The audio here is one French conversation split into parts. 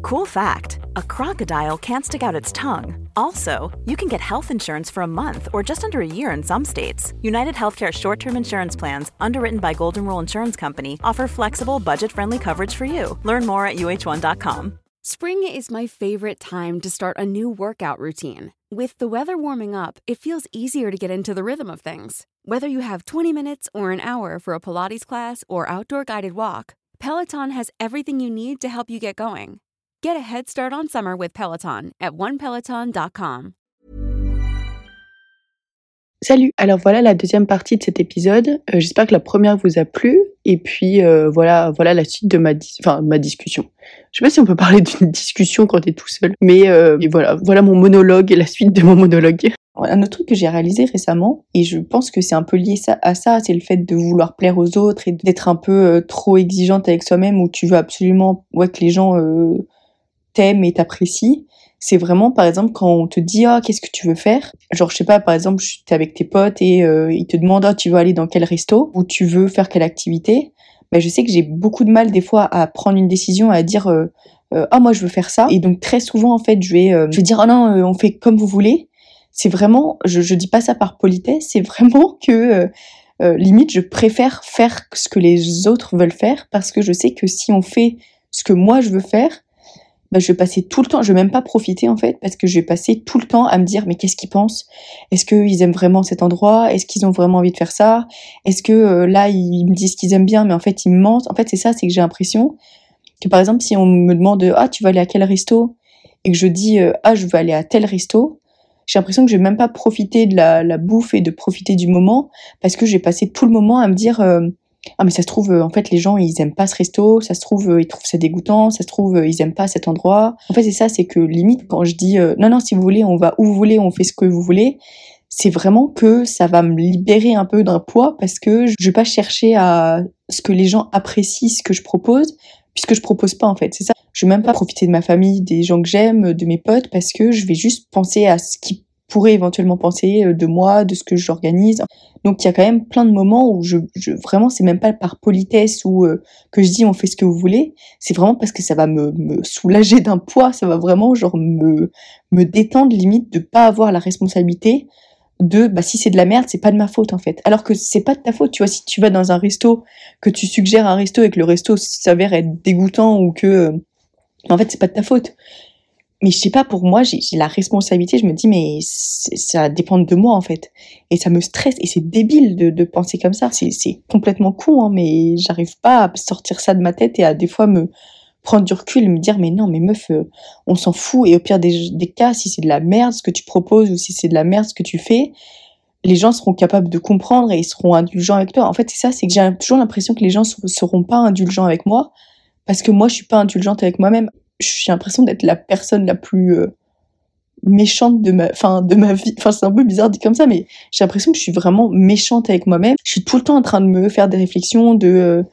Cool fact a crocodile can't stick out its tongue. Also, you can get health insurance for a month or just under a year in some states. United Healthcare short term insurance plans, underwritten by Golden Rule Insurance Company, offer flexible, budget friendly coverage for you. Learn more at uh1.com. Spring is my favorite time to start a new workout routine. With the weather warming up, it feels easier to get into the rhythm of things. Whether you have 20 minutes or an hour for a Pilates class or outdoor guided walk, Peloton has everything you need to help you get going. Get a head start on summer with Peloton at onepeloton.com. Salut, alors voilà la deuxième partie de cet épisode. Euh, J'espère que la première vous a plu. Et puis euh, voilà, voilà la suite de ma, dis- enfin, ma discussion. Je sais pas si on peut parler d'une discussion quand t'es tout seul, mais euh, et voilà, voilà mon monologue et la suite de mon monologue. Un autre truc que j'ai réalisé récemment, et je pense que c'est un peu lié ça, à ça, c'est le fait de vouloir plaire aux autres et d'être un peu euh, trop exigeante avec soi-même, où tu veux absolument ouais, que les gens euh, t'aiment et t'apprécient. C'est vraiment, par exemple, quand on te dit ah qu'est-ce que tu veux faire, genre je sais pas, par exemple, t'es avec tes potes et euh, ils te demandent ah tu veux aller dans quel resto? Ou tu veux faire quelle activité? Ben, je sais que j'ai beaucoup de mal des fois à prendre une décision, à dire euh, euh, ah moi je veux faire ça. Et donc très souvent en fait je vais je vais dire ah non on fait comme vous voulez. C'est vraiment, je je dis pas ça par politesse, c'est vraiment que limite je préfère faire ce que les autres veulent faire parce que je sais que si on fait ce que moi je veux faire bah, je passer tout le temps, je vais même pas profiter en fait, parce que je vais passer tout le temps à me dire mais qu'est-ce qu'ils pensent? Est-ce qu'ils aiment vraiment cet endroit? Est-ce qu'ils ont vraiment envie de faire ça? Est-ce que euh, là ils me disent qu'ils aiment bien, mais en fait ils me mentent? En fait c'est ça, c'est que j'ai l'impression que par exemple si on me demande ah tu vas aller à quel resto? et que je dis euh, ah je veux aller à tel resto, j'ai l'impression que je vais même pas profiter de la, la bouffe et de profiter du moment parce que j'ai passé tout le moment à me dire euh, ah mais ça se trouve euh, en fait les gens ils aiment pas ce resto, ça se trouve euh, ils trouvent ça dégoûtant, ça se trouve euh, ils aiment pas cet endroit. En fait c'est ça, c'est que limite quand je dis non non si vous voulez on va où vous voulez, on fait ce que vous voulez, c'est vraiment que ça va me libérer un peu d'un poids parce que je vais pas chercher à ce que les gens apprécient ce que je propose puisque je propose pas en fait, c'est ça. Je vais même pas profiter de ma famille, des gens que j'aime, de mes potes parce que je vais juste penser à ce qui pourrait éventuellement penser euh, de moi, de ce que j'organise. Donc il y a quand même plein de moments où je, vraiment c'est même pas par politesse ou euh, que je dis on fait ce que vous voulez, c'est vraiment parce que ça va me, me soulager d'un poids, ça va vraiment genre me me détendre limite de pas avoir la responsabilité de bah si c'est de la merde, c'est pas de ma faute en fait. Alors que c'est pas de ta faute, tu vois, si tu vas dans un resto que tu suggères un resto et que le resto s'avère être dégoûtant ou que euh, en fait c'est pas de ta faute mais je sais pas, pour moi, j'ai la responsabilité, je me dis, mais ça dépend de moi, en fait. Et ça me stresse, et c'est débile de, penser comme ça. C'est complètement con, hein, mais j'arrive pas à sortir ça de ma tête et à des fois me prendre du recul et me dire, mais non, mais meuf, euh, on s'en fout. Et au pire des, des cas, si c'est de la merde ce que tu proposes ou si c'est de la merde ce que tu fais, les gens seront capables de comprendre et ils seront indulgents avec toi. En fait, c'est ça, c'est que j'ai toujours l'impression que les gens ser- seront pas indulgents avec moi parce que moi, je suis pas indulgente avec moi-même j'ai l'impression d'être la personne la plus euh, méchante de ma, enfin, de ma vie. Enfin, c'est un peu bizarre dit comme ça, mais j'ai l'impression que je suis vraiment méchante avec moi-même. Je suis tout le temps en train de me faire des réflexions, de,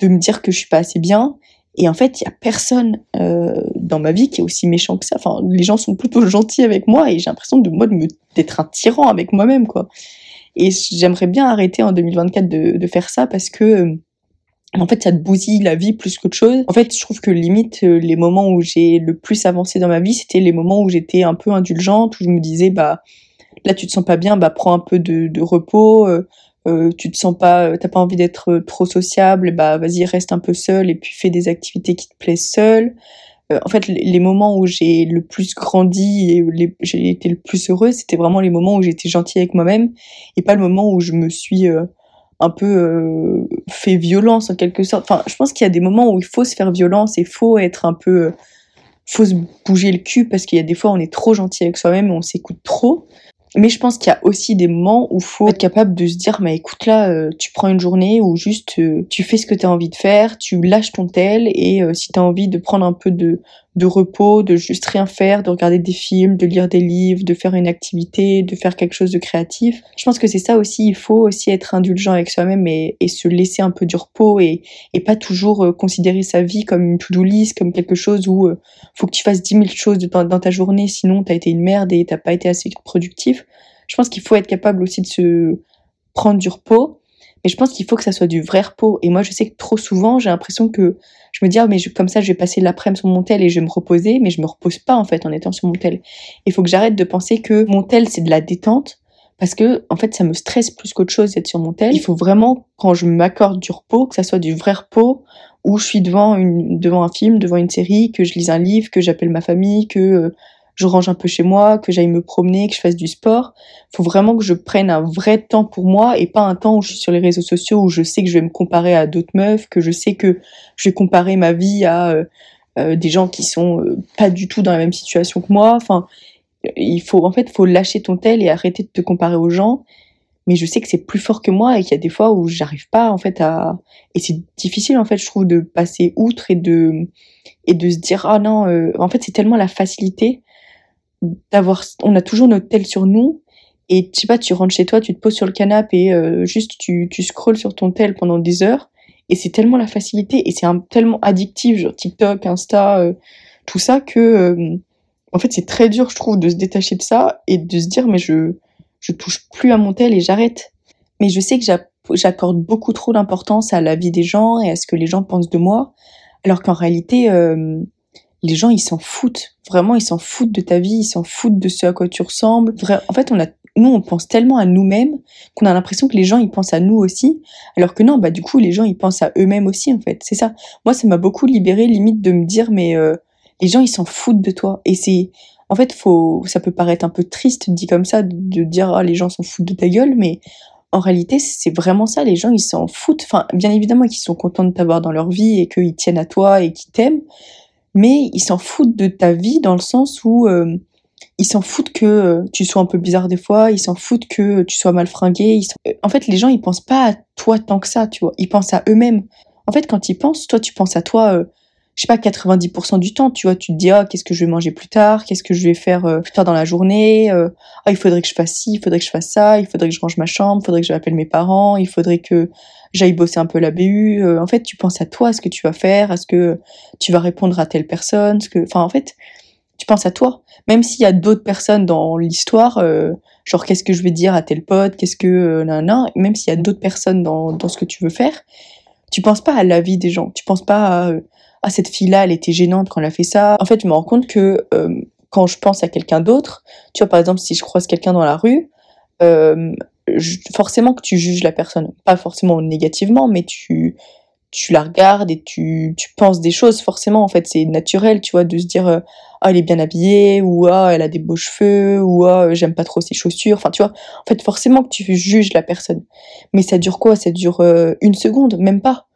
de me dire que je suis pas assez bien. Et en fait, il y a personne euh, dans ma vie qui est aussi méchant que ça. Enfin, les gens sont plutôt gentils avec moi et j'ai l'impression de moi d'être un tyran avec moi-même, quoi. Et j'aimerais bien arrêter en 2024 de, de faire ça parce que euh, en fait, ça te bousille la vie plus qu'autre chose. En fait, je trouve que limite, euh, les moments où j'ai le plus avancé dans ma vie, c'était les moments où j'étais un peu indulgente, où je me disais, bah, là, tu te sens pas bien, bah, prends un peu de, de repos, euh, euh, tu te sens pas, euh, t'as pas envie d'être trop sociable, bah, vas-y, reste un peu seul et puis fais des activités qui te plaisent seul. Euh, en fait, les, moments où j'ai le plus grandi et j'ai été le plus heureuse, c'était vraiment les moments où j'étais gentille avec moi-même et pas le moment où je me suis euh, un peu euh, fait violence en quelque sorte. Enfin, je pense qu'il y a des moments où il faut se faire violence et faut être un peu, euh, faut se bouger le cul parce qu'il y a des fois on est trop gentil avec soi-même, on s'écoute trop. Mais je pense qu'il y a aussi des moments où faut être capable de se dire, mais écoute là, euh, tu prends une journée où juste tu fais ce que tu as envie de faire, tu lâches ton tel et si tu as envie de prendre un peu de, de repos, de juste rien faire, de regarder des films, de lire des livres, de faire une activité, de faire quelque chose de créatif. Je pense que c'est ça aussi, il faut aussi être indulgent avec soi-même et, se laisser un peu du repos et, pas toujours euh, considérer sa vie comme une to-do list, comme quelque chose où euh, faut que tu fasses 10 000 choses dans, dans ta journée, sinon t'as été une merde et t'as pas été assez productif. Je pense qu'il faut être capable aussi de se prendre du repos mais je pense qu'il faut que ça soit du vrai repos. Et moi, je sais que trop souvent, j'ai l'impression que je me dis, ah, mais comme ça, je vais passer l'après-midi sur mon tel et je vais me reposer, mais je me repose pas, en fait, en étant sur mon tel. Il faut que j'arrête de penser que mon tel, c'est de la détente, parce que, en fait, ça me stresse plus qu'autre chose d'être sur mon tel. Il faut vraiment, quand je m'accorde du repos, que ça soit du vrai repos, où je suis devant une, devant un film, devant une série, que je lise un livre, que j'appelle ma famille, que euh, je range un peu chez moi, que j'aille me promener, que je fasse du sport. Faut vraiment que je prenne un vrai temps pour moi et pas un temps où je suis sur les réseaux sociaux où je sais que je vais me comparer à d'autres meufs, que je sais que je vais comparer ma vie à euh, euh, des gens qui sont euh, pas du tout dans la même situation que moi. Enfin, il faut en fait faut lâcher ton tel et arrêter de te comparer aux gens. Mais je sais que c'est plus fort que moi et qu'il y a des fois où j'arrive pas en fait à et c'est difficile en fait je trouve de passer outre et de et de se dire ah non en fait c'est tellement la facilité d'avoir, on a toujours notre tel sur nous. Et tu sais pas, tu rentres chez toi, tu te poses sur le canapé et euh, juste tu, tu scrolles sur ton tel pendant des heures. Et c'est tellement la facilité et c'est tellement addictif, genre TikTok, Insta, euh, tout ça, que euh, en fait c'est très dur, je trouve, de se détacher de ça et de se dire mais je je touche plus à mon tel et j'arrête. Mais je sais que j'accorde beaucoup trop d'importance à la vie des gens et à ce que les gens pensent de moi, alors qu'en réalité les gens ils s'en foutent. Vraiment, ils s'en foutent de ta vie, ils s'en foutent de ce à quoi tu ressembles. en fait, on a, nous, on pense tellement à nous-mêmes qu'on a l'impression que les gens ils pensent à nous aussi, alors que non, bah du coup, les gens ils pensent à eux-mêmes aussi en fait. C'est ça. Moi, ça m'a beaucoup libéré, limite de me dire mais euh, les gens ils s'en foutent de toi. Et c'est, en fait, faut, ça peut paraître un peu triste dit comme ça de, dire ah les gens s'en foutent de ta gueule, mais en réalité, c'est vraiment ça. Les gens, ils s'en foutent. Enfin, bien évidemment qu'ils sont contents de t'avoir dans leur vie et qu'ils tiennent à toi et qu'ils t'aiment mais ils s'en foutent de ta vie dans le sens où euh, ils s'en foutent que euh, tu sois un peu bizarre des fois, ils s'en foutent que tu sois mal fringué. Euh, en fait, les gens, ils pensent pas à toi tant que ça, tu vois. Ils pensent à eux-mêmes. En fait, quand ils pensent, toi, tu penses à toi, je sais pas, 90% du temps, tu vois. Tu te dis, ah, qu'est-ce que je vais manger plus tard Qu'est-ce que je vais faire plus tard dans la journée Ah, il faudrait que je fasse ci, il faudrait que je fasse ça, il faudrait que je range ma chambre, il faudrait que j'appelle mes parents, il faudrait que j'aille bosser un peu la BU. Euh, en fait, tu penses à toi, à ce que tu vas faire, à ce que tu vas répondre à telle personne, ce que, enfin, en fait, tu penses à toi. Même s'il y a d'autres personnes dans l'histoire, euh, genre qu'est-ce que je vais dire à tel pote, qu'est-ce que, euh, nan, même s'il y a d'autres personnes dans, dans ce que tu veux faire, tu penses pas à la vie des gens. Tu penses pas à, à cette fille-là, elle était gênante quand elle a fait ça. En fait, je me rends compte que quand je pense à quelqu'un d'autre, tu vois, par exemple, si je croise quelqu'un dans la rue, forcément que tu juges la personne, pas forcément négativement, mais tu tu la regardes et tu, tu penses des choses forcément en fait c'est naturel tu vois de se dire euh, ah elle est bien habillée ou ah elle a des beaux cheveux ou ah j'aime pas trop ses chaussures enfin tu vois en fait forcément que tu juges la personne. Mais ça dure quoi? Ça dure euh, une seconde? Même pas.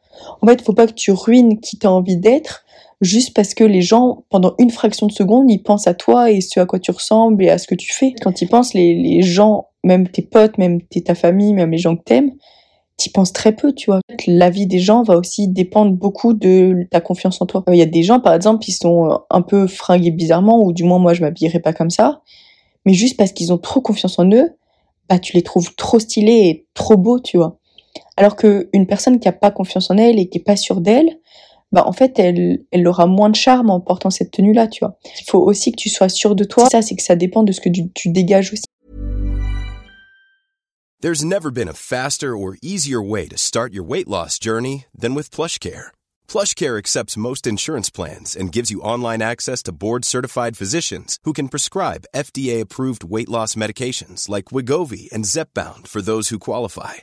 En fait faut pas que tu ruines qui t'as envie d'être juste parce que les gens pendant une fraction de seconde ils pensent à toi et ce à quoi tu ressembles et à ce que tu fais quand ils pensent les, les gens même tes potes, même ta famille, même les gens que t'aimes, t'y penses très peu, tu vois. La vie des gens va aussi dépendre beaucoup de ta confiance en toi. Il y a des gens, par exemple, qui sont euh, un peu fringués bizarrement, ou du moins moi je m'habillerais pas comme ça, mais juste parce qu'ils ont trop confiance en eux, bah tu les trouves trop stylés et trop beaux, tu vois. Alors que une personne qui a pas confiance en elle et qui est pas sûre d'elle, bah en fait elle, elle aura moins de charme en portant cette tenue là, tu vois. Il faut aussi que tu sois sûr de toi. Ça c'est que ça dépend de ce que tu dégages aussi. There's never been a faster or easier way to start your weight loss journey than with PlushCare. PlushCare accepts most insurance plans and gives you online access to board-certified physicians who can prescribe FDA-approved weight loss medications like Wigovi and Zepbound for those who qualify.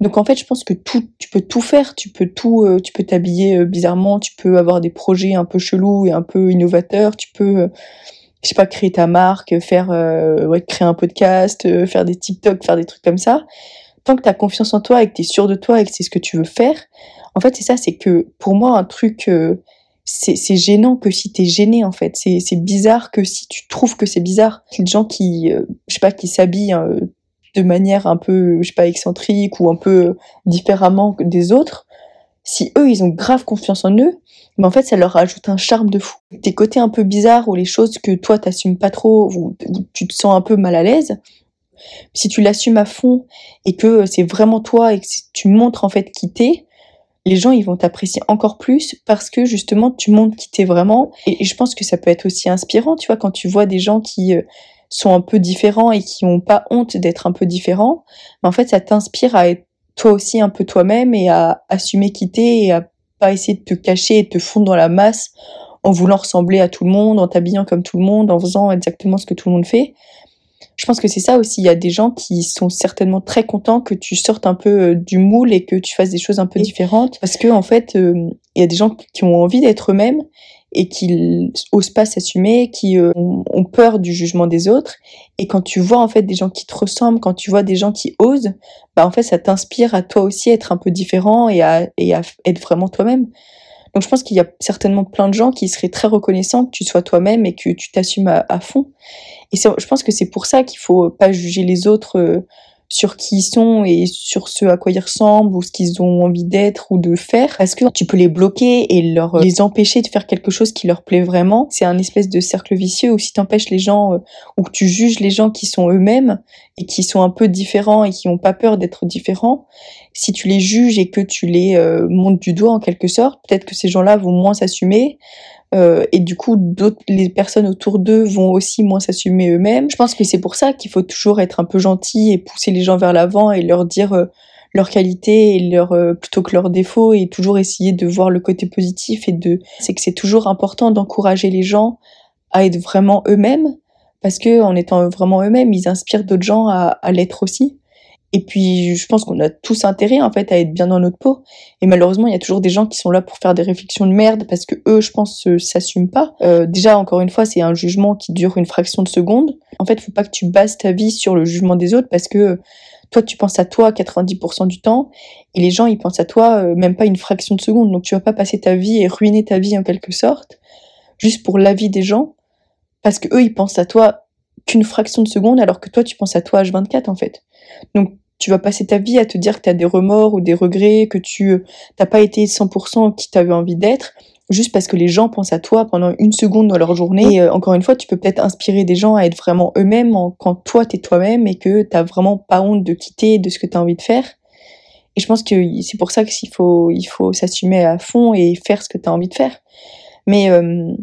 Donc en fait, je pense que tout, tu peux tout faire, tu peux tout, euh, tu peux t'habiller euh, bizarrement, tu peux avoir des projets un peu chelous et un peu innovateurs, tu peux... Euh, je sais pas, créer ta marque, faire, ouais, créer un podcast, faire des TikTok, faire des trucs comme ça. Tant que tu as confiance en toi et que tu es sûr de toi et que c'est ce que tu veux faire, en fait, c'est ça, c'est que pour moi, un truc, c'est gênant que si tu es gêné, en fait. C'est bizarre que si tu trouves que c'est bizarre. Les gens qui, je sais pas, qui s'habillent de manière un peu, je sais pas, excentrique ou un peu différemment des autres, si eux, ils ont grave confiance en eux, mais en fait, ça leur rajoute un charme de fou. Tes côtés un peu bizarres ou les choses que toi, t'assumes pas trop ou, tu te sens un peu mal à l'aise, si tu l'assumes à fond et que c'est vraiment toi et que tu montres en fait qui t'es, les gens ils vont t'apprécier encore plus parce que justement tu montres qui t'es vraiment et, je pense que ça peut être aussi inspirant, tu vois, quand tu vois des gens qui euh, sont un peu différents et qui ont pas honte d'être un peu différents, en fait ça t'inspire à être toi aussi un peu toi-même et à assumer qui t'es et à pas essayer de te cacher et de te fondre dans la masse en voulant ressembler à tout le monde, en t'habillant comme tout le monde, en faisant exactement ce que tout le monde fait. Je pense que c'est ça aussi. Il y a des gens qui sont certainement très contents que tu sortes un peu euh, du moule et que tu fasses des choses un peu différentes. Parce que, en fait, euh, il y a des gens qui ont envie d'être eux-mêmes et qui osent pas s'assumer, qui euh, ont peur du jugement des autres. Et quand tu vois en fait des gens qui te ressemblent, quand tu vois des gens qui osent, bah en fait ça t'inspire à toi aussi être un peu différent et à, et à être vraiment toi-même. Donc je pense qu'il y a certainement plein de gens qui seraient très reconnaissants que tu sois toi-même et que tu t'assumes à, fond. Et je pense que c'est pour ça qu'il faut pas juger les autres euh, sur qui ils sont et sur ce à quoi ils ressemblent ou ce qu'ils ont envie d'être ou de faire. Parce que tu peux les bloquer et leur les empêcher de faire quelque chose qui leur plaît vraiment. C'est un espèce de cercle vicieux où si t'empêches les gens euh, ou que tu juges les gens qui sont eux-mêmes et qui sont un peu différents et qui ont pas peur d'être différents si tu les juges et que tu les euh, montes du doigt en quelque sorte peut-être que ces gens-là vont moins s'assumer euh, et du coup d'autres les personnes autour d'eux vont aussi moins s'assumer eux-mêmes. Je pense que c'est pour ça qu'il faut toujours être un peu gentil et pousser les gens vers l'avant et leur dire euh, leurs qualités et leur euh, plutôt que leurs défauts et toujours essayer de voir le côté positif et de c'est que c'est toujours important d'encourager les gens à être vraiment eux-mêmes parce que en étant vraiment eux-mêmes, ils inspirent d'autres gens à, à l'être aussi. Et puis, je pense qu'on a tous intérêt, en fait, à être bien dans notre peau. Et malheureusement, il y a toujours des gens qui sont là pour faire des réflexions de merde parce que eux, je pense, s'assument pas. Euh, déjà, encore une fois, c'est un jugement qui dure une fraction de seconde. En fait, faut pas que tu bases ta vie sur le jugement des autres parce que toi, tu penses à toi 90% du temps et les gens, ils pensent à toi euh, même pas une fraction de seconde. Donc, tu vas pas passer ta vie et ruiner ta vie en quelque sorte juste pour l'avis des gens parce que eux, ils pensent à toi qu'une fraction de seconde alors que toi, tu penses à toi H24 en fait. Donc, tu vas passer ta vie à te dire que tu des remords ou des regrets, que tu n'as pas été 100% qui t'avais envie d'être, juste parce que les gens pensent à toi pendant une seconde dans leur journée. Et euh, encore une fois, tu peux peut-être inspirer des gens à être vraiment eux-mêmes quand toi, tu es toi-même et que tu vraiment pas honte de quitter de ce que tu as envie de faire. Et je pense que c'est pour ça qu'il faut, il faut s'assumer à fond et faire ce que tu as envie de faire. Mais euh,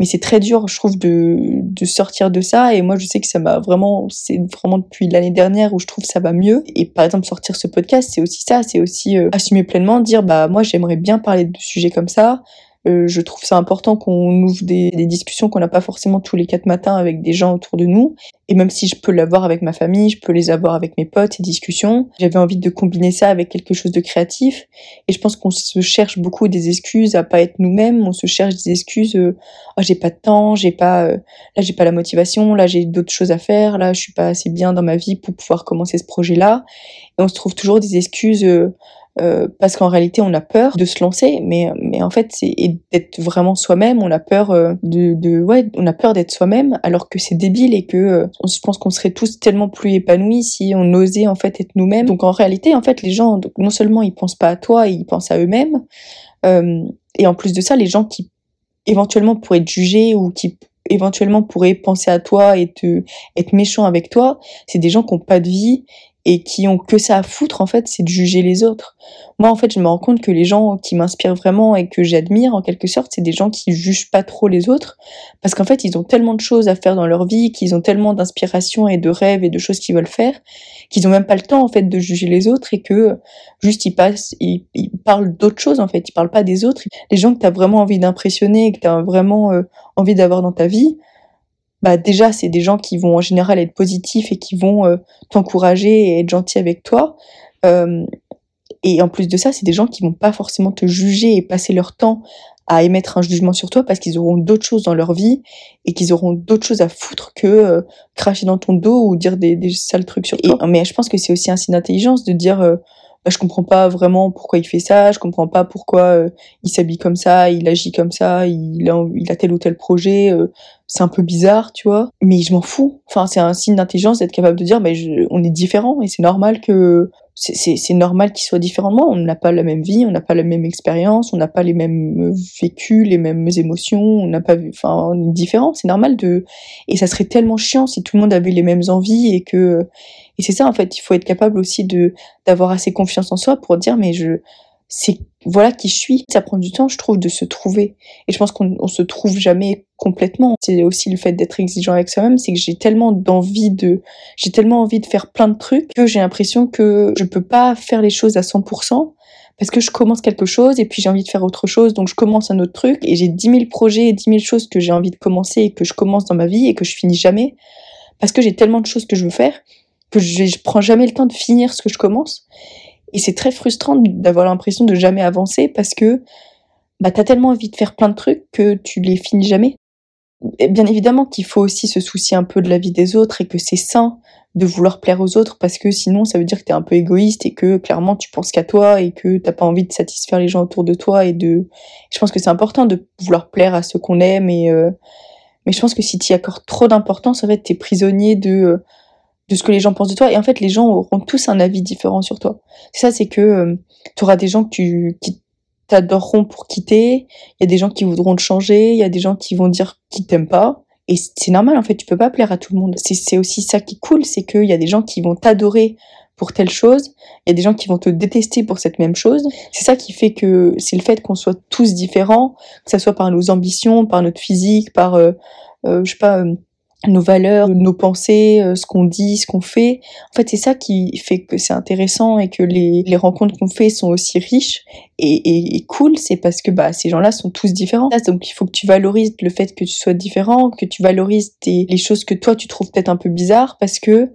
mais c'est très dur, je trouve, de, sortir de ça. Et moi, je sais que ça m'a vraiment, c'est vraiment depuis l'année dernière où je trouve que ça va mieux. Et par exemple, sortir ce podcast, c'est aussi ça, c'est aussi euh, assumer pleinement, dire, bah, moi, j'aimerais bien parler de sujets comme ça. Euh, je trouve ça important qu'on ouvre des, discussions qu'on n'a pas forcément tous les quatre matins avec des gens autour de nous. Et même si je peux l'avoir avec ma famille, je peux les avoir avec mes potes, ces discussions. J'avais envie de combiner ça avec quelque chose de créatif. Et je pense qu'on se cherche beaucoup des excuses à pas être nous-mêmes. On se cherche des excuses. Euh, oh, j'ai pas de temps, j'ai pas, euh, là j'ai pas la motivation, là j'ai d'autres choses à faire, là je suis pas assez bien dans ma vie pour pouvoir commencer ce projet-là. Et on se trouve toujours des excuses. Euh, euh, parce qu'en réalité on a peur de se lancer mais mais en fait c'est d'être vraiment soi-même on a peur euh, de, ouais on a peur d'être soi-même alors que c'est débile et que euh, se pense qu'on serait tous tellement plus épanouis si on osait en fait être nous-mêmes. Donc en réalité en fait les gens donc, non seulement ils pensent pas à toi ils pensent à eux-mêmes et en plus de ça les gens qui éventuellement pourraient te juger ou qui éventuellement pourraient penser à toi et te être méchants avec toi c'est des gens qui ont pas de vie et qui ont que ça à foutre en fait, c'est de juger les autres. Moi en fait, je me rends compte que les gens qui m'inspirent vraiment et que j'admire en quelque sorte, c'est des gens qui jugent pas trop les autres parce qu'en fait, ils ont tellement de choses à faire dans leur vie, qu'ils ont tellement d'inspiration et de rêves et de choses qu'ils veulent faire qu'ils ont même pas le temps en fait de juger les autres et que juste ils passent ils, parlent d'autres choses en fait, ils parlent pas des autres. Les gens que tu as vraiment envie d'impressionner, que tu as vraiment euh, envie d'avoir dans ta vie, bah déjà c'est des gens qui vont en général être positifs et qui vont euh, t'encourager et être gentils avec toi. Euh, et en plus de ça, c'est des gens qui vont pas forcément te juger et passer leur temps à émettre un jugement sur toi parce qu'ils auront d'autres choses dans leur vie et qu'ils auront d'autres choses à foutre que euh, cracher dans ton dos ou dire des, des sales trucs sur toi. mais je pense que c'est aussi un signe d'intelligence de dire je comprends pas vraiment pourquoi il fait ça, je comprends pas pourquoi euh, il s'habille comme ça, il agit comme ça, il a, tel ou tel projet, euh, c'est un peu bizarre, tu vois. Mais je m'en fous. Enfin, c'est un signe d'intelligence d'être capable de dire, je, on est différent et c'est normal que c'est normal qu'il soit différent de moi. On n'a pas la même vie, on n'a pas la même expérience, on n'a pas les mêmes vécus, les mêmes émotions, on n'a pas vu, enfin, on est différent. C'est normal de, et ça serait tellement chiant si tout le monde avait les mêmes envies et que, et c'est ça en fait, il faut être capable aussi de d'avoir assez confiance en soi pour dire mais je, c'est voilà qui je suis. Ça prend du temps, je trouve, de se trouver. Et je pense qu'on on se trouve jamais complètement. C'est aussi le fait d'être exigeant avec soi-même, c'est que j'ai tellement d'envie de, j'ai tellement envie de faire plein de trucs que j'ai l'impression que je peux pas faire les choses à 100% parce que je commence quelque chose et puis j'ai envie de faire autre chose, donc je commence un autre truc et j'ai 10 000 projets et 10 000 choses que j'ai envie de commencer et que je commence dans ma vie et que je finis jamais parce que j'ai tellement de choses que je veux faire que je, je prends jamais le temps de finir ce que je commence. Et c'est très frustrant d'avoir l'impression de jamais avancer parce que bah, t'as tellement envie de faire plein de trucs que tu les finis jamais. bien évidemment qu'il faut aussi se soucier un peu de la vie des autres et que c'est sain de vouloir plaire aux autres parce que sinon ça veut dire que t'es un peu égoïste et que clairement tu penses qu'à toi et que t'as pas envie de satisfaire les gens autour de toi et de je pense que c'est important de vouloir plaire à ceux qu'on aime et euh, mais je pense que si tu y accordes trop d'importance en fait t'es prisonnier de euh, de ce que les gens pensent de toi. Et en fait, les gens auront tous un avis différent sur toi. Ça, c'est que euh, tu auras des gens que tu, qui t'adoreront pour quitter. Il y a des gens qui voudront te changer. Il y a des gens qui vont dire qu'ils t'aiment pas. Et c'est normal, en fait, tu peux pas plaire à tout le monde. C'est aussi ça qui est cool, c'est qu'il y a des gens qui vont t'adorer pour telle chose, il y a des gens qui vont te détester pour cette même chose. C'est ça qui fait que c'est le fait qu'on soit tous différents, que ça soit par nos ambitions, par notre physique, par, euh, euh, je sais pas, nos valeurs, nos pensées, euh, ce qu'on dit, ce qu'on fait. En fait, c'est ça qui fait que c'est intéressant et que les, les rencontres qu'on fait sont aussi riches et, et, cool. C'est parce que bah, ces gens-là sont tous différents. Donc, il faut que tu valorises le fait que tu sois différent, que tu valorises tes, les choses que toi, tu trouves peut-être un peu bizarres parce que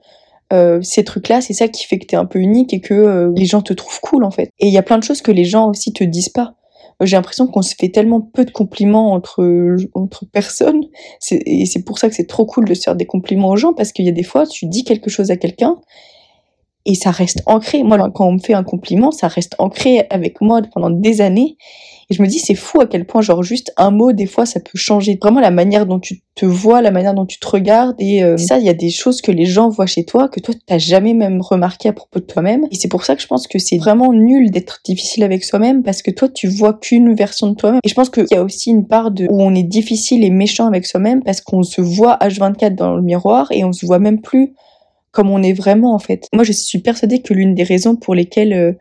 euh, ces trucs-là, c'est ça qui fait que t'es un peu unique et que euh, les gens te trouvent cool, en fait. Et il y a plein de choses que les gens aussi te disent pas j'ai l'impression qu'on se fait tellement peu de compliments entre entre personnes. Et c'est pour ça que c'est trop cool de se faire des compliments aux gens parce qu'il y a des fois tu dis quelque chose à quelqu'un et ça reste ancré moi quand on me fait un compliment ça reste ancré avec moi pendant des années et je me dis, c'est fou à quel point, genre, juste un mot, des fois, ça peut changer vraiment la manière dont tu te vois, la manière dont tu te regardes. Et euh, ça, il y a des choses que les gens voient chez toi, que toi, t'as jamais même remarqué à propos de toi-même. Et c'est pour ça que je pense que c'est vraiment nul d'être difficile avec soi-même, parce que toi, tu vois qu'une version de toi-même. Et je pense qu'il y a aussi une part de où on est difficile et méchant avec soi-même, parce qu'on se voit H24 dans le miroir et on se voit même plus comme on est vraiment en fait. Moi je suis persuadée que l'une des raisons pour lesquelles euh,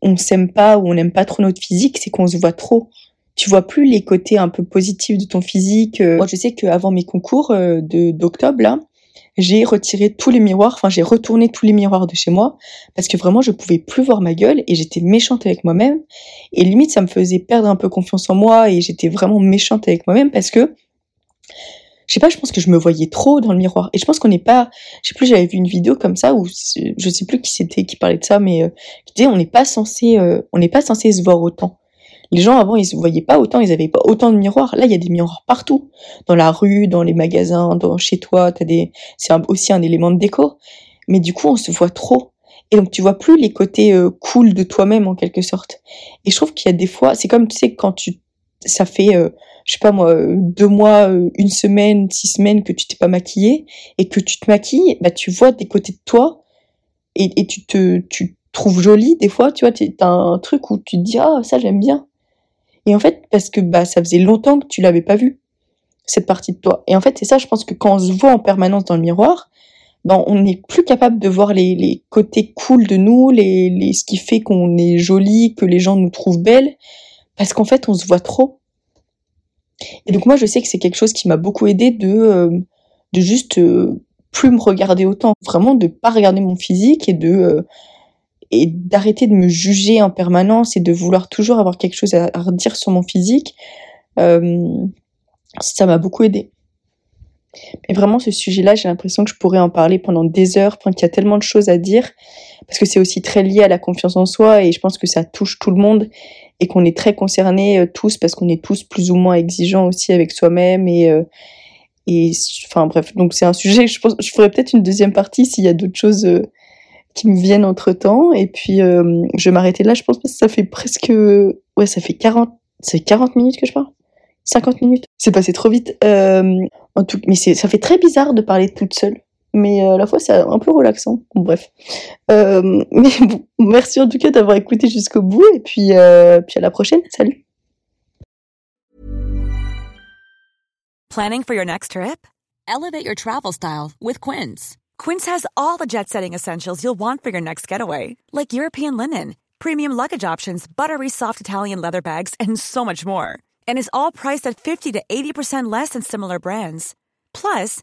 on s'aime pas ou on n'aime pas trop notre physique, c'est qu'on se voit trop. Tu vois plus les côtés un peu positifs de ton physique. Euh. Moi, je sais qu'avant mes concours euh, d'octobre, j'ai retiré tous les miroirs, enfin j'ai retourné tous les miroirs de chez moi parce que vraiment je pouvais plus voir ma gueule et j'étais méchante avec moi-même et limite ça me faisait perdre un peu confiance en moi et j'étais vraiment méchante avec moi-même parce que je sais pas, je pense que je me voyais trop dans le miroir. Et je pense qu'on n'est pas, je sais plus, j'avais vu une vidéo comme ça où je sais plus qui c'était qui parlait de ça, mais euh, qui disait on n'est pas censé, euh, on n'est pas censé se voir autant. Les gens avant ils se voyaient pas autant, ils avaient pas autant de miroirs. Là il y a des miroirs partout, dans la rue, dans les magasins, dans chez toi, t'as des, c'est aussi un élément de déco. Mais du coup on se voit trop. Et donc tu vois plus les côtés euh, cool de toi-même en quelque sorte. Et je trouve qu'il y a des fois, c'est comme tu sais quand tu, ça fait je sais pas moi, deux mois, une semaine, six semaines que tu t'es pas maquillée et que tu te maquilles, bah tu vois des côtés de toi et, tu te tu trouves jolie des fois, tu vois, t'as un truc où tu te dis ah ça j'aime bien. Et en fait parce que bah ça faisait longtemps que tu l'avais pas vu cette partie de toi. Et en fait c'est ça, je pense que quand on se voit en permanence dans le miroir, ben, on n'est plus capable de voir les, les côtés cool de nous, les, les, ce qui fait qu'on est joli, que les gens nous trouvent belles, parce qu'en fait, on se voit trop. Et donc moi, je sais que c'est quelque chose qui m'a beaucoup aidé de, euh, de juste euh, plus me regarder autant, vraiment de pas regarder mon physique et de euh, et d'arrêter de me juger en permanence et de vouloir toujours avoir quelque chose à, redire sur mon physique. ça m'a beaucoup aidé. Mais vraiment, ce sujet-là, j'ai l'impression que je pourrais en parler pendant des heures, qu'il y a tellement de choses à dire, parce que c'est aussi très lié à la confiance en soi, et je pense que ça touche tout le monde, et qu'on est très concernés euh, tous, parce qu'on est tous plus ou moins exigeants aussi avec soi-même, et, euh, et enfin bref, donc c'est un sujet, je pense, je ferai peut-être une deuxième partie s'il y a d'autres choses euh, qui me viennent entre-temps, et puis je vais m'arrêter là, je pense, parce que ça fait presque, ouais, ça fait 40, c'est 40 minutes que je parle? 50 minutes? C'est passé trop vite. En tout, mais ça fait très bizarre de parler toute seule. Mais euh, à la fois, c'est un peu relaxant. bref. Euh, mais bon, merci en tout cas d'avoir écouté jusqu'au bout. Et puis, euh, puis à la prochaine. Salut. Planning for your next trip? Elevate your travel style with Quince. Quince has all the jet setting essentials you'll want for your next getaway, like European linen, premium luggage options, buttery soft Italian leather bags, and so much more. and is all priced at 50 to 80% less than similar brands. Plus,